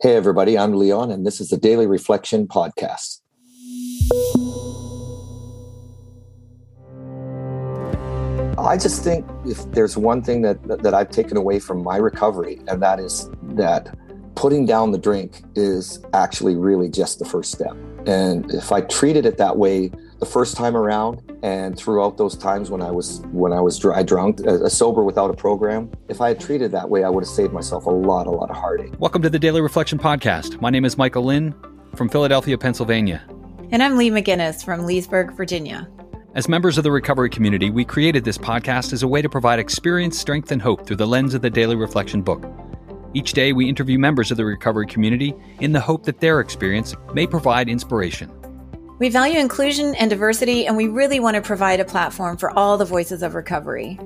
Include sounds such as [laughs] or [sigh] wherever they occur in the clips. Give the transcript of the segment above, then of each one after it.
Hey, everybody, I'm Leon, and this is the Daily Reflection Podcast. I just think if there's one thing that, that I've taken away from my recovery, and that is that putting down the drink is actually really just the first step. And if I treated it that way the first time around and throughout those times when I was when I was dry drunk, uh, sober without a program, if I had treated that way, I would have saved myself a lot, a lot of heartache. Welcome to the Daily Reflection Podcast. My name is Michael Lynn from Philadelphia, Pennsylvania. And I'm Lee McGinnis from Leesburg, Virginia. As members of the recovery community, we created this podcast as a way to provide experience, strength, and hope through the lens of the Daily Reflection book. Each day, we interview members of the recovery community in the hope that their experience may provide inspiration. We value inclusion and diversity, and we really want to provide a platform for all the voices of recovery.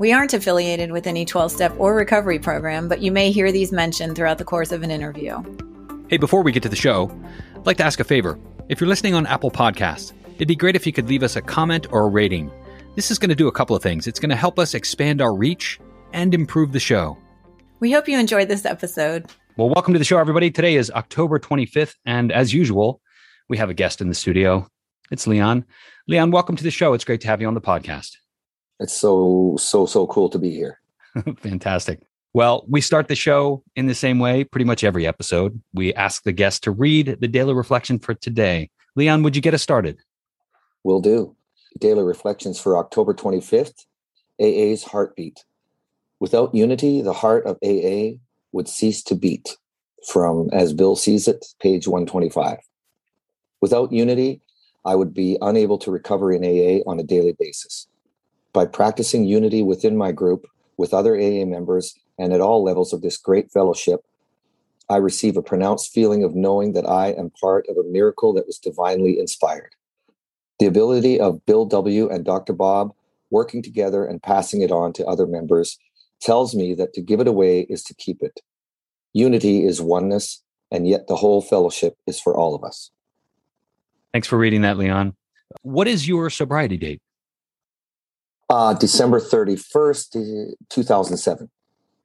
We aren't affiliated with any 12 step or recovery program, but you may hear these mentioned throughout the course of an interview. Hey, before we get to the show, I'd like to ask a favor. If you're listening on Apple Podcasts, it'd be great if you could leave us a comment or a rating. This is going to do a couple of things. It's going to help us expand our reach and improve the show. We hope you enjoyed this episode. Well, welcome to the show, everybody. Today is October 25th, and as usual, we have a guest in the studio. It's Leon. Leon, welcome to the show. It's great to have you on the podcast. It's so, so, so cool to be here. [laughs] Fantastic. Well, we start the show in the same way pretty much every episode. We ask the guest to read the daily reflection for today. Leon, would you get us started? Will do. Daily reflections for October 25th AA's heartbeat. Without unity, the heart of AA would cease to beat. From As Bill Sees It, page 125. Without unity, I would be unable to recover in AA on a daily basis. By practicing unity within my group, with other AA members, and at all levels of this great fellowship, I receive a pronounced feeling of knowing that I am part of a miracle that was divinely inspired. The ability of Bill W. and Dr. Bob working together and passing it on to other members tells me that to give it away is to keep it. Unity is oneness, and yet the whole fellowship is for all of us. Thanks for reading that, Leon. What is your sobriety date? Uh, December 31st, 2007.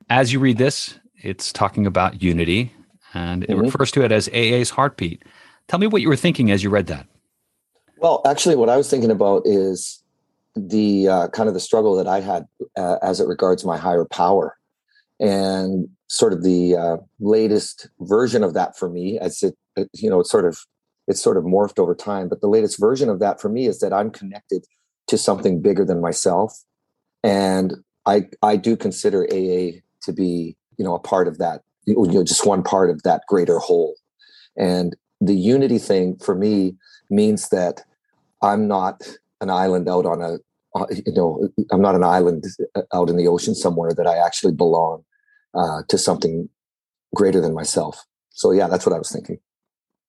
As you read this, it's talking about unity and it mm-hmm. refers to it as AA's heartbeat. Tell me what you were thinking as you read that. Well, actually, what I was thinking about is the uh, kind of the struggle that I had uh, as it regards my higher power and sort of the uh, latest version of that for me as it, you know, it's sort of it's sort of morphed over time. But the latest version of that for me is that I'm connected to something bigger than myself. And I I do consider AA to be, you know, a part of that, you know, just one part of that greater whole. And the unity thing for me means that I'm not an island out on a, uh, you know, I'm not an island out in the ocean somewhere that I actually belong uh, to something greater than myself. So yeah, that's what I was thinking.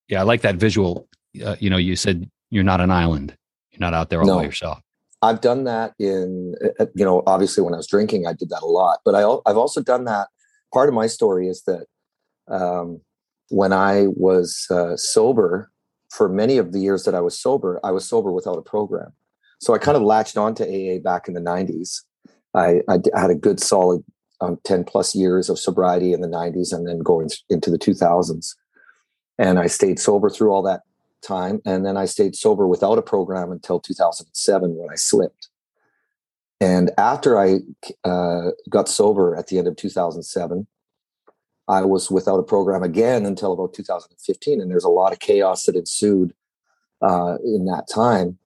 Yeah, I like that visual. Uh, you know, you said you're not an island. You're not out there all no. by yourself. I've done that in, uh, you know, obviously when I was drinking, I did that a lot. But I, I've also done that. Part of my story is that um, when I was uh, sober, for many of the years that I was sober, I was sober without a program. So I kind of latched on to AA back in the 90s. I, I had a good solid um, 10 plus years of sobriety in the 90s and then going into the 2000s. And I stayed sober through all that time. And then I stayed sober without a program until 2007 when I slipped. And after I uh, got sober at the end of 2007, I was without a program again until about 2015. And there's a lot of chaos that ensued uh, in that time.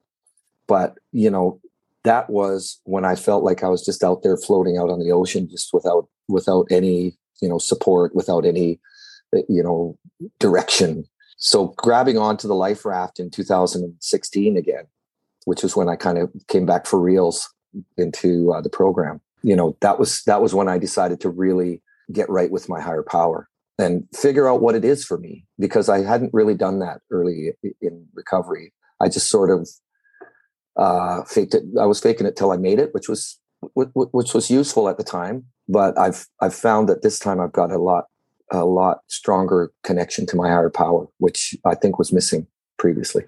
But, you know, that was when I felt like I was just out there floating out on the ocean, just without without any, you know, support, without any you know direction. So grabbing onto the life raft in 2016 again which is when i kind of came back for reals into uh, the program. You know that was that was when i decided to really get right with my higher power and figure out what it is for me because i hadn't really done that early in recovery. I just sort of uh faked it i was faking it till i made it which was which was useful at the time but i've i've found that this time i've got a lot a lot stronger connection to my higher power, which I think was missing previously.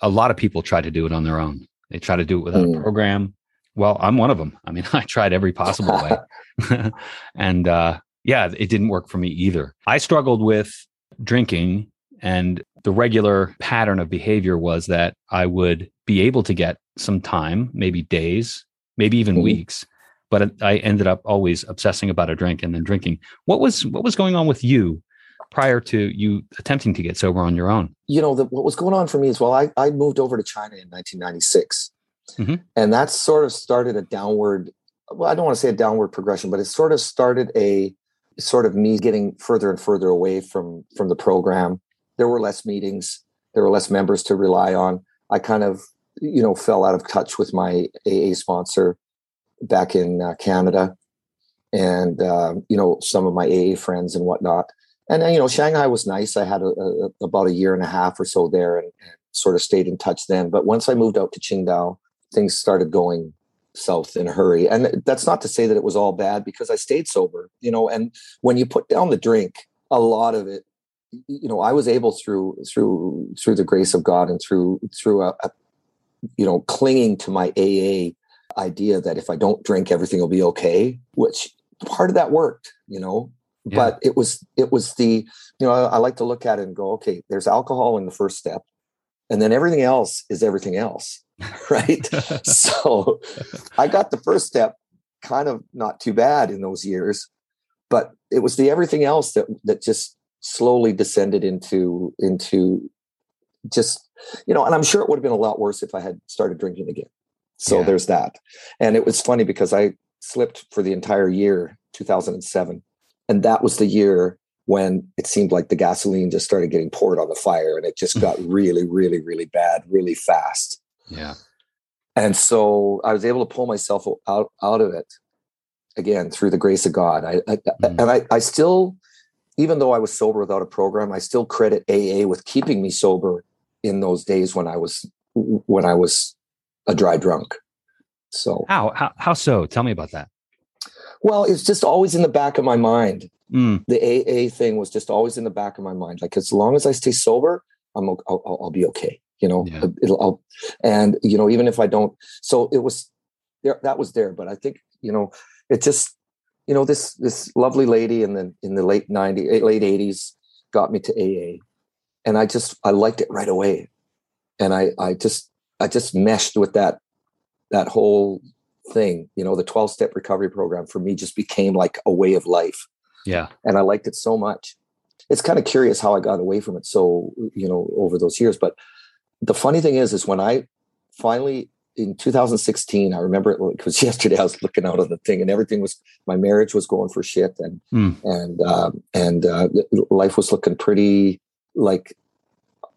A lot of people try to do it on their own. They try to do it without mm. a program. Well, I'm one of them. I mean, [laughs] I tried every possible way, [laughs] [laughs] and uh, yeah, it didn't work for me either. I struggled with drinking, and the regular pattern of behavior was that I would be able to get some time, maybe days, maybe even mm-hmm. weeks, but I ended up always obsessing about a drink and then drinking. What was what was going on with you prior to you attempting to get sober on your own? You know, the, what was going on for me as well, I, I moved over to China in 1996. Mm-hmm. And that sort of started a downward, well, I don't want to say a downward progression, but it sort of started a sort of me getting further and further away from from the program. There were less meetings, there were less members to rely on. I kind of, you know, fell out of touch with my AA sponsor back in uh, Canada, and uh, you know some of my AA friends and whatnot. And you know, Shanghai was nice. I had a, a, about a year and a half or so there, and, and sort of stayed in touch then. But once I moved out to Qingdao, things started going south in a hurry. And that's not to say that it was all bad because I stayed sober, you know, and when you put down the drink, a lot of it, you know, I was able through through through the grace of God and through through a, a you know, clinging to my AA idea that if I don't drink, everything will be okay, which part of that worked, you know. Yeah. But it was it was the, you know, I, I like to look at it and go, okay, there's alcohol in the first step. And then everything else is everything else. [laughs] right? so I got the first step kind of not too bad in those years, but it was the everything else that that just slowly descended into into just you know and i'm sure it would have been a lot worse if i had started drinking again so yeah. there's that and it was funny because i slipped for the entire year 2007 and that was the year when it seemed like the gasoline just started getting poured on the fire and it just got really really really bad really fast yeah. And so I was able to pull myself out out of it again through the grace of God. I, I mm. and I, I still, even though I was sober without a program, I still credit AA with keeping me sober in those days when I was when I was a dry drunk. So how how how so? Tell me about that. Well, it's just always in the back of my mind. Mm. The AA thing was just always in the back of my mind. Like as long as I stay sober, I'm I'll, I'll, I'll be okay you know yeah. it'll I'll, and you know even if i don't so it was there that was there but i think you know it just you know this this lovely lady in the in the late 90s eh, late 80s got me to aa and i just i liked it right away and i i just i just meshed with that that whole thing you know the 12 step recovery program for me just became like a way of life yeah and i liked it so much it's kind of curious how i got away from it so you know over those years but the funny thing is, is when I finally in 2016, I remember it because [laughs] yesterday I was looking out of the thing and everything was my marriage was going for shit and mm. and um, and uh, life was looking pretty like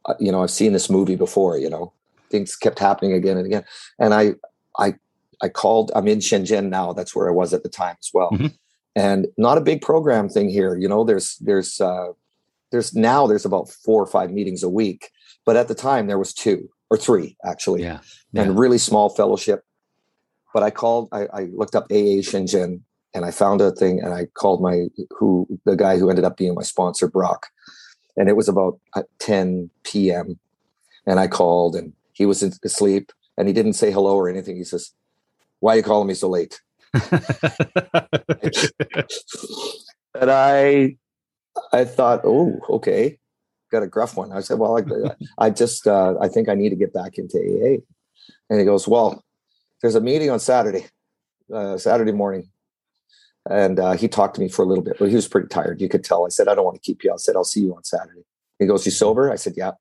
uh, you know I've seen this movie before. You know things kept happening again and again, and I I I called. I'm in Shenzhen now. That's where I was at the time as well, mm-hmm. and not a big program thing here. You know, there's there's uh, there's now there's about four or five meetings a week but at the time, there was two or three actually, yeah. yeah. and really small fellowship. But I called, I, I looked up AA Shenzhen and I found a thing and I called my, who, the guy who ended up being my sponsor, Brock. And it was about 10 p.m. And I called and he was asleep and he didn't say hello or anything. He says, Why are you calling me so late? [laughs] and I I thought, oh, okay got a gruff one. I said, well, I, I just, uh, I think I need to get back into AA. And he goes, well, there's a meeting on Saturday, uh, Saturday morning. And uh, he talked to me for a little bit, but he was pretty tired. You could tell. I said, I don't want to keep you. I said, I'll see you on Saturday. He goes, you sober? I said, yeah.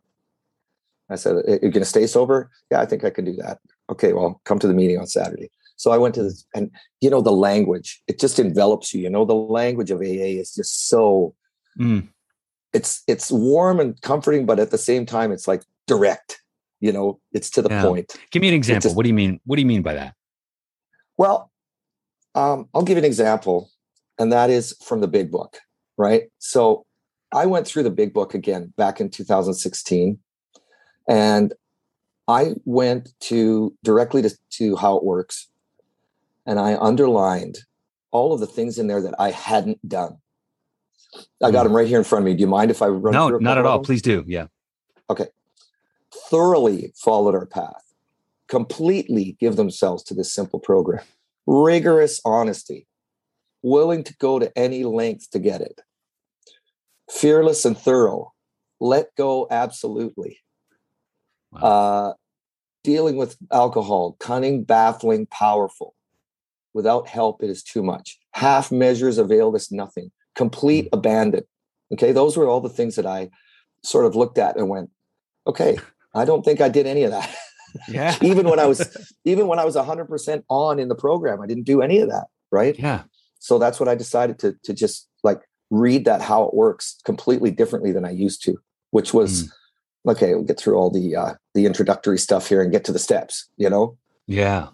I said, you're going to stay sober? Yeah, I think I can do that. Okay, well, come to the meeting on Saturday. So I went to this, and you know, the language, it just envelops you. You know, the language of AA is just so mm it's it's warm and comforting, but at the same time, it's like direct. You know, it's to the yeah. point. Give me an example. Just, what do you mean? What do you mean by that? Well, um, I'll give an example, and that is from the Big Book, right? So I went through the Big Book again back in 2016, and I went to directly to, to how it works, and I underlined all of the things in there that I hadn't done. I got hmm. them right here in front of me. Do you mind if I run? No, not at all. Please do. Yeah. Okay. Thoroughly followed our path. Completely give themselves to this simple program. Rigorous honesty. willing to go to any length to get it. Fearless and thorough. Let go absolutely. Wow. Uh, dealing with alcohol, cunning, baffling, powerful. Without help, it is too much. Half measures avail us nothing. Complete mm-hmm. abandon. Okay, those were all the things that I sort of looked at and went, okay, I don't think I did any of that. Yeah. [laughs] even when I was [laughs] even when I was 100% on in the program, I didn't do any of that, right? Yeah. So that's what I decided to to just like read that how it works completely differently than I used to, which was mm. Okay, we'll get through all the uh the introductory stuff here and get to the steps, you know? Yeah.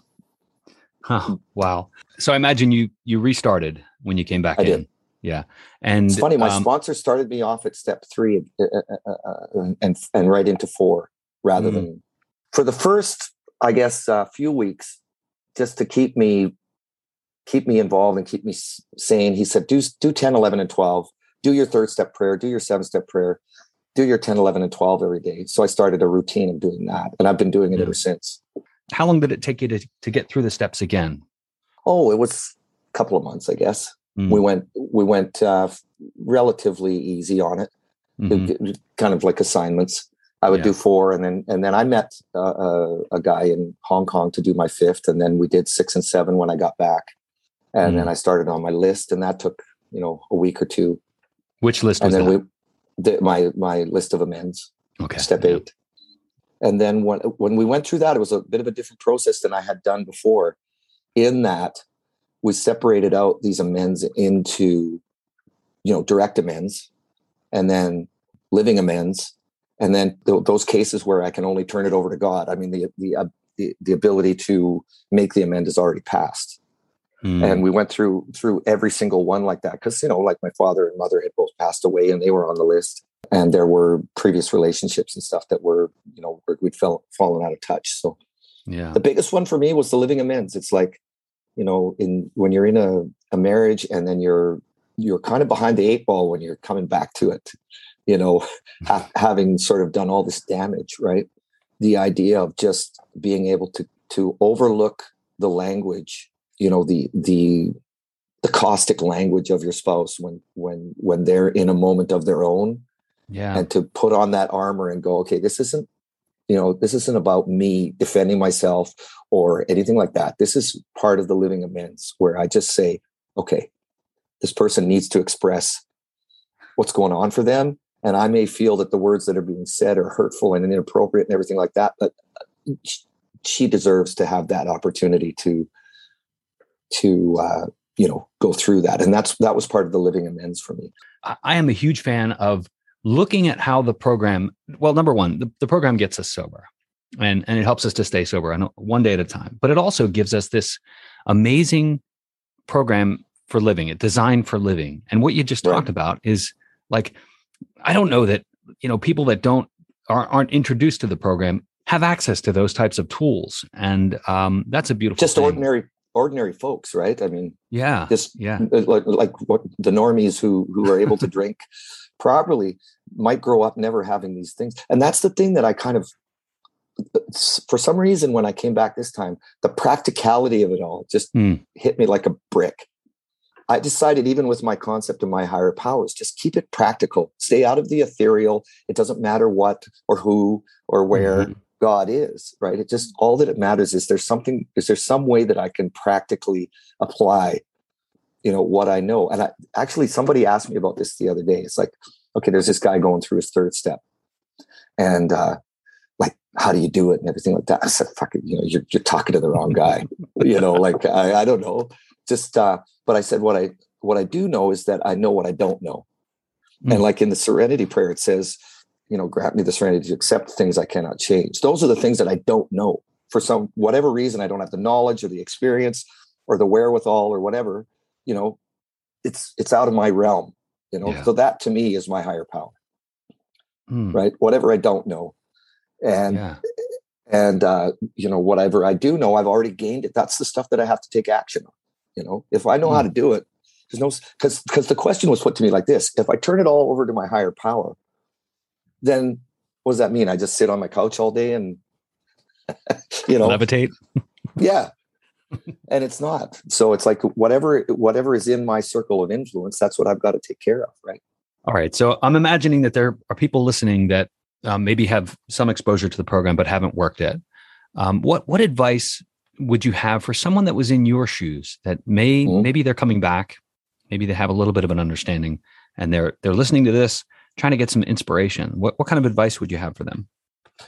Huh. Wow. So I imagine you you restarted when you came back I in. Did. Yeah, and it's funny. My um, sponsor started me off at step three uh, uh, uh, and and right into four rather mm. than for the first, I guess, a uh, few weeks, just to keep me keep me involved and keep me sane. He said, do do 10, 11, and 12. Do your third step prayer. Do your seven step prayer. Do your 10, 11, and 12 every day. So I started a routine of doing that, and I've been doing it yeah. ever since. How long did it take you to to get through the steps again? Oh, it was a couple of months, I guess. Mm. We went we went uh, relatively easy on it, mm-hmm. kind of like assignments. I would yeah. do four, and then and then I met uh, a, uh, a, guy in Hong Kong to do my fifth, and then we did six and seven when I got back, and mm. then I started on my list, and that took you know a week or two. Which list? And then that? we the, my my list of amends. Okay. Step yeah. eight, and then when when we went through that, it was a bit of a different process than I had done before. In that, we separated out these amends into you know direct amends, and then living amends and then th- those cases where I can only turn it over to God. I mean, the the uh, the, the, ability to make the amend is already passed. Mm. And we went through through every single one like that because you know, like my father and mother had both passed away, and they were on the list. And there were previous relationships and stuff that were, you know, we'd fell, fallen out of touch. So, yeah, the biggest one for me was the living amends. It's like, you know, in when you're in a, a marriage and then you're you're kind of behind the eight ball when you're coming back to it you know, [laughs] ha- having sort of done all this damage, right? The idea of just being able to to overlook the language, you know, the the the caustic language of your spouse when when when they're in a moment of their own, yeah, and to put on that armor and go, okay, this isn't, you know, this isn't about me defending myself or anything like that. This is part of the living amends where I just say, okay, this person needs to express what's going on for them and I may feel that the words that are being said are hurtful and inappropriate and everything like that, but she deserves to have that opportunity to to uh, you know go through that, and that's that was part of the living amends for me. I am a huge fan of looking at how the program. Well, number one, the, the program gets us sober, and and it helps us to stay sober on one day at a time. But it also gives us this amazing program for living, it designed for living. And what you just right. talked about is like I don't know that you know people that don't are, aren't introduced to the program have access to those types of tools, and um, that's a beautiful. Just thing. ordinary ordinary folks, right? I mean, yeah, just yeah, uh, like like what the normies who who are able to [laughs] drink properly might grow up never having these things, and that's the thing that I kind of for some reason when I came back this time, the practicality of it all just mm. hit me like a brick. I decided, even with my concept of my higher powers, just keep it practical. Stay out of the ethereal. It doesn't matter what or who or where mm-hmm. God is, right? It just all that it matters is there's something, is there some way that I can practically apply, you know, what I know? And I actually somebody asked me about this the other day. It's like, okay, there's this guy going through his third step. And uh like, how do you do it and everything like that? I said, fuck it, you know, you're, you're talking to the wrong guy. [laughs] you know, like I, I don't know just uh but i said what i what i do know is that i know what i don't know mm. and like in the serenity prayer it says you know grant me the serenity to accept things i cannot change. Those are the things that i don't know. For some whatever reason i don't have the knowledge or the experience or the wherewithal or whatever you know it's it's out of my realm you know? Yeah. so that to me is my higher power. Mm. right? Whatever i don't know. And yeah. and uh you know whatever i do know i've already gained it. That's the stuff that i have to take action on you know, if I know mm. how to do it, there's no because because the question was put to me like this: If I turn it all over to my higher power, then what does that mean? I just sit on my couch all day and [laughs] you know levitate. yeah, and it's not. So it's like whatever whatever is in my circle of influence, that's what I've got to take care of, right? All right. So I'm imagining that there are people listening that um, maybe have some exposure to the program but haven't worked it. Um, what what advice would you have for someone that was in your shoes that may mm-hmm. maybe they're coming back, maybe they have a little bit of an understanding, and they're they're listening to this, trying to get some inspiration. What what kind of advice would you have for them?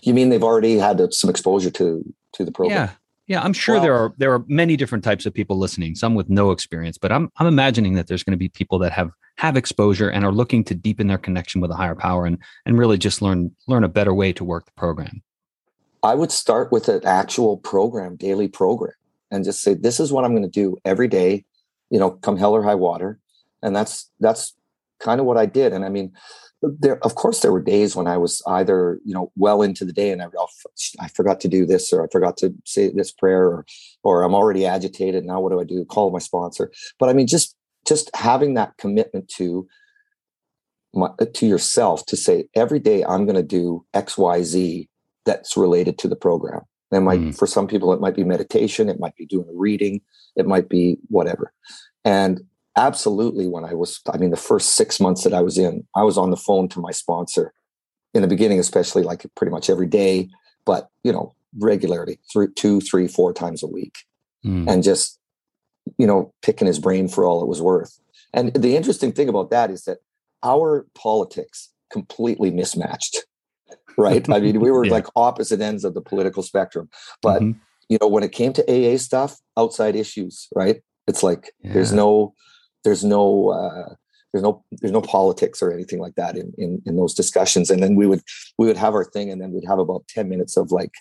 You mean they've already had some exposure to to the program? Yeah, yeah. I'm sure there are there are many different types of people listening. Some with no experience, but I'm I'm imagining that there's going to be people that have have exposure and are looking to deepen their connection with a higher power and and really just learn learn a better way to work the program. I would start with an actual program, daily program, and just say, "This is what I'm going to do every day." You know, come hell or high water, and that's that's kind of what I did. And I mean, there of course there were days when i was either you know well into the day and I, oh, I forgot to do this or i forgot to say this prayer or or i'm already agitated now what do i do? Call my sponsor. But i mean just just having that commitment to my, to yourself to say every day i'm going to do xyz that's related to the program. That might mm. for some people it might be meditation it might be doing a reading it might be whatever. And absolutely when I was, I mean, the first six months that I was in, I was on the phone to my sponsor in the beginning, especially like pretty much every day, but you know, regularly, three, two, three, four times a week, mm. and just you know, picking his brain for all it was worth. And the interesting thing about that is that our politics completely mismatched. Right. I mean, we [laughs] were yeah. like opposite ends of the political spectrum. But mm-hmm. you know, when it came to AA stuff, outside issues, right? It's like yeah. there's no there's no uh, there's no there's no politics or anything like that in, in in those discussions. And then we would we would have our thing and then we'd have about 10 minutes of like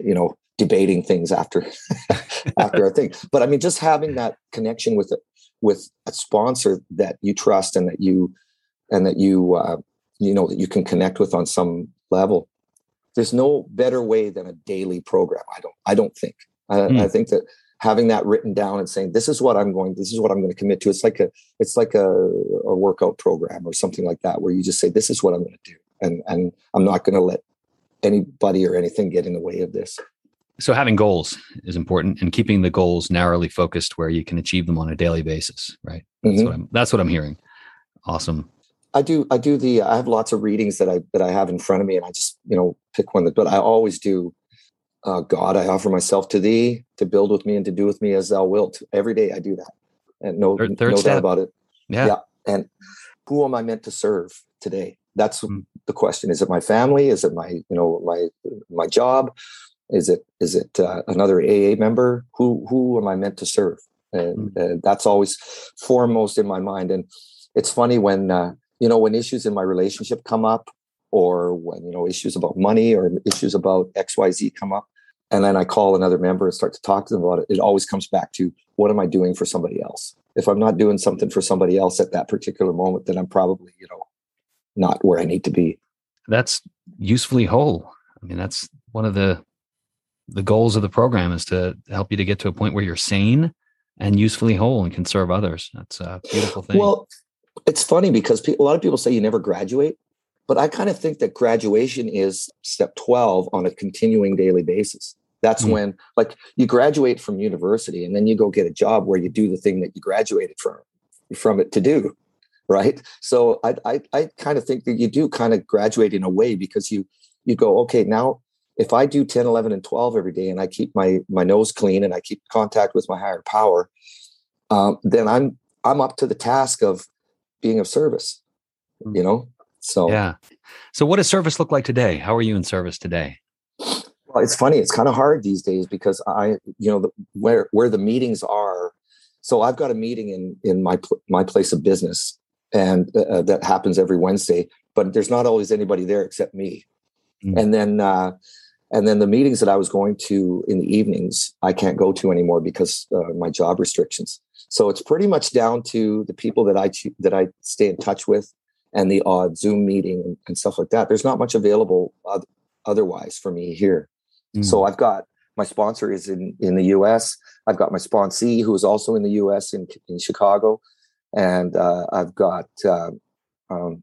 you know debating things after [laughs] after our thing. But i mean just having that connection with it with a sponsor that you trust and that you and that you uh, you know that you can connect with on some level there's no better way than a daily program i don't i don't think. I, mm. I think that having that written down and saying this is what i'm going this is what i'm going to commit to. It's like a it's like a, a workout program or something like that where you just say this is what i'm going to do and and i'm not going to let anybody or anything get in the way of this. So having goals is important and keeping the goals narrowly focused where you can achieve them on a daily basis right? That's, mm-hmm. what, I'm, that's what i'm hearing. Awesome. I do i do the i have lots of readings that i that i have in front of me and i just you know pick one that but i always do uh, God, I offer myself to thee to build with me and to do with me as thou wilt. Every day I do that. And no, third, third no doubt about it. Yeah. yeah. And who am I meant to serve today? That's mm. the question. Is it my family? Is it my, you know, my, my job? Is it, is it uh, another AA member? Who, who am I meant to serve? And mm. uh, that's always foremost in my mind. And it's funny when, uh, you know, when issues in my relationship come up or when, you know, issues about money or issues about XYZ come up, and then I call another member and start to talk to them about it, it always comes back to what am I doing for somebody else? If I'm not doing something for somebody else at that particular moment, then I'm probably, you know, not where I need to be. That's usefully whole. I mean, that's one of the the goals of the program is to help you to get to a point where you're sane and usefully whole and can serve others. That's a beautiful thing. Well, it's funny because a lot of people say you never graduate. But I kind of think that graduation is step 12 on a continuing daily basis. That's mm-hmm. when, like, you graduate from university and then you go get a job where you do the thing that you graduated from from it to do, right? So I I, I kind of think that you do kind of graduate in a way because you you go, okay, now if I do 10, 11, and 12 every day and I keep my my nose clean and I keep contact with my higher power, um, then I'm I'm up to the task of being of service. You know, so yeah. So what does service look like today? How are you in service today? Well, it's funny. It's kind of hard these days because I, you know, the, where where the meetings are. So I've got a meeting in in my my place of business, and uh, uh, that happens every Wednesday. But there's not always anybody there except me. Mm-hmm. And then uh, and then the meetings that I was going to in the evenings, I can't go to anymore because uh, my job restrictions. So it's pretty much down to the people that I that I stay in touch with and the odd Zoom meeting and, stuff like that. There's not much available otherwise for me here. Mm. So I've got my sponsor is in in the U.S. I've got my sponsee who is also in the U.S. in in Chicago, and uh, I've got. Uh, um,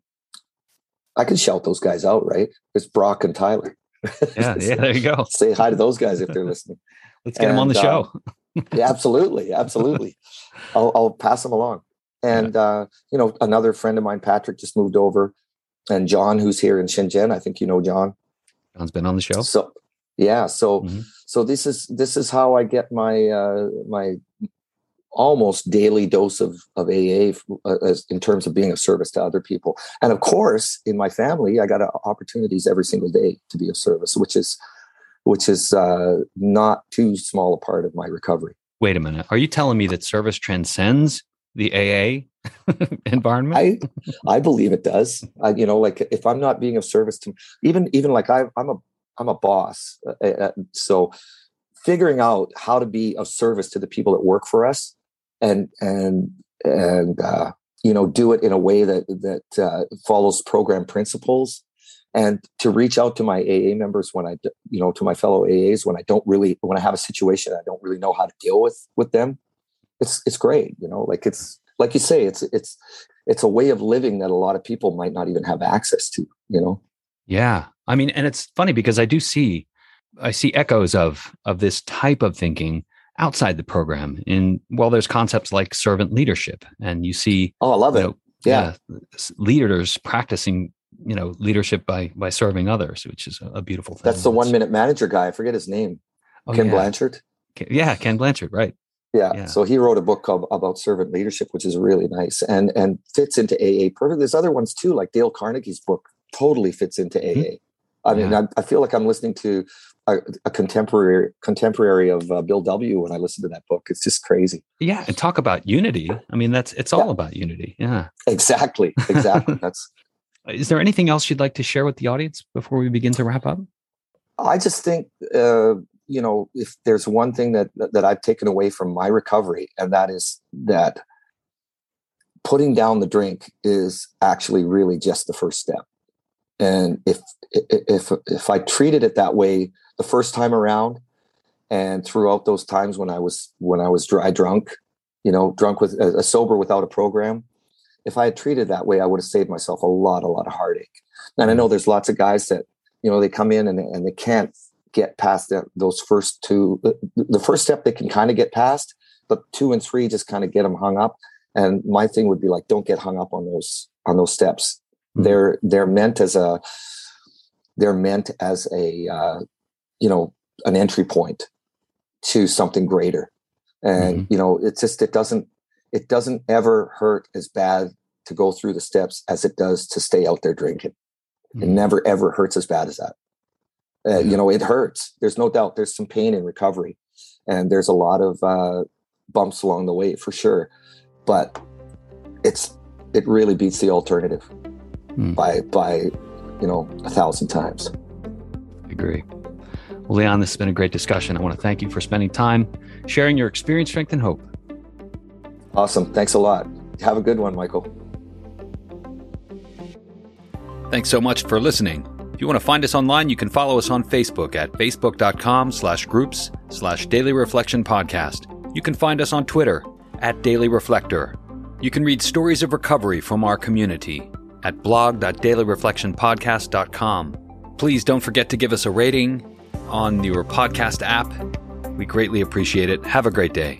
I can shout those guys out, right? It's Brock and Tyler. Yeah, [laughs] yeah. There you go. Say hi to those guys if they're [laughs] listening. Let's get and, them on the show. Uh, yeah, absolutely, absolutely. [laughs] I'll, I'll pass them along. And yeah. uh, you know, another friend of mine, Patrick, just moved over, and John, who's here in Shenzhen. I think you know John. John's been on the show. So yeah, so mm-hmm. so this is this is how I get my uh, my almost daily dose of of AA uh, as, in terms of being of service to other people. And of course, in my family, I got opportunities every single day to be of service, which is which is uh, not too small a part of my recovery. Wait a minute. Are you telling me that service transcends the AA [laughs] environment? I I believe it does. I, you know, like if I'm not being of service to even even like I, I'm a I'm a boss, uh, uh, so figuring out how to be of service to the people that work for us and and and uh, you know do it in a way that that uh, follows program principles and to reach out to my AA members when I you know to my fellow AAs when I don't really when I have a situation I don't really know how to deal with with them it's it's great you know like it's like you say it's it's it's a way of living that a lot of people might not even have access to you know yeah i mean and it's funny because i do see i see echoes of of this type of thinking outside the program in well there's concepts like servant leadership and you see oh i love it know, yeah. yeah. leaders practicing you know leadership by by serving others which is a, beautiful thing that's the one minute manager guy i forget his name oh, ken yeah. blanchard yeah ken blanchard right yeah. yeah. So he wrote a book called about servant leadership, which is really nice and and fits into AA perfect. There's other ones too, like Dale Carnegie's book totally fits into AA. Mm-hmm. I mean, I, I, feel like I'm listening to a, a contemporary contemporary of uh, Bill W. When I listen to that book, it's just crazy. Yeah, and talk about unity. I mean, that's it's all yeah. about unity. Yeah, exactly, exactly. that's. [laughs] Is there anything else you'd like to share with the audience before we begin to wrap up? I just think uh, you know if there's one thing that that I've taken away from my recovery, and that is that putting down the drink is actually really just the first step and if if if I treated it that way the first time around, and throughout those times when I was when I was dry drunk, you know, drunk with a, a sober without a program, if I had treated that way, I would have saved myself a lot, a lot of heartache. And I know there's lots of guys that you know they come in and and they can't get past that, those first two. The first step they can kind of get past, but two and three just kind of get them hung up. And my thing would be like, don't get hung up on those on those steps. Mm-hmm. They're they're meant as a they're meant as a uh, you know an entry point to something greater, and mm-hmm. you know it's just it doesn't it doesn't ever hurt as bad to go through the steps as it does to stay out there drinking. Mm-hmm. It never ever hurts as bad as that. Uh, you know, it hurts. There's no doubt. There's some pain in recovery, and there's a lot of uh, bumps along the way for sure. But it's it really beats the alternative mm. by by you know a thousand times. I agree. Well, Leon, this has been a great discussion. I want to thank you for spending time sharing your experience, strength, and hope. Awesome. Thanks a lot. Have a good one, Michael. Thanks so much for listening. You want to find us online, you can follow us on Facebook at facebook.com slash groups slash daily reflection podcast. You can find us on Twitter at Daily Reflector. You can read stories of recovery from our community at blog.dailyreflectionpodcast.com. Please don't forget to give us a rating on your podcast app. We greatly appreciate it. Have a great day.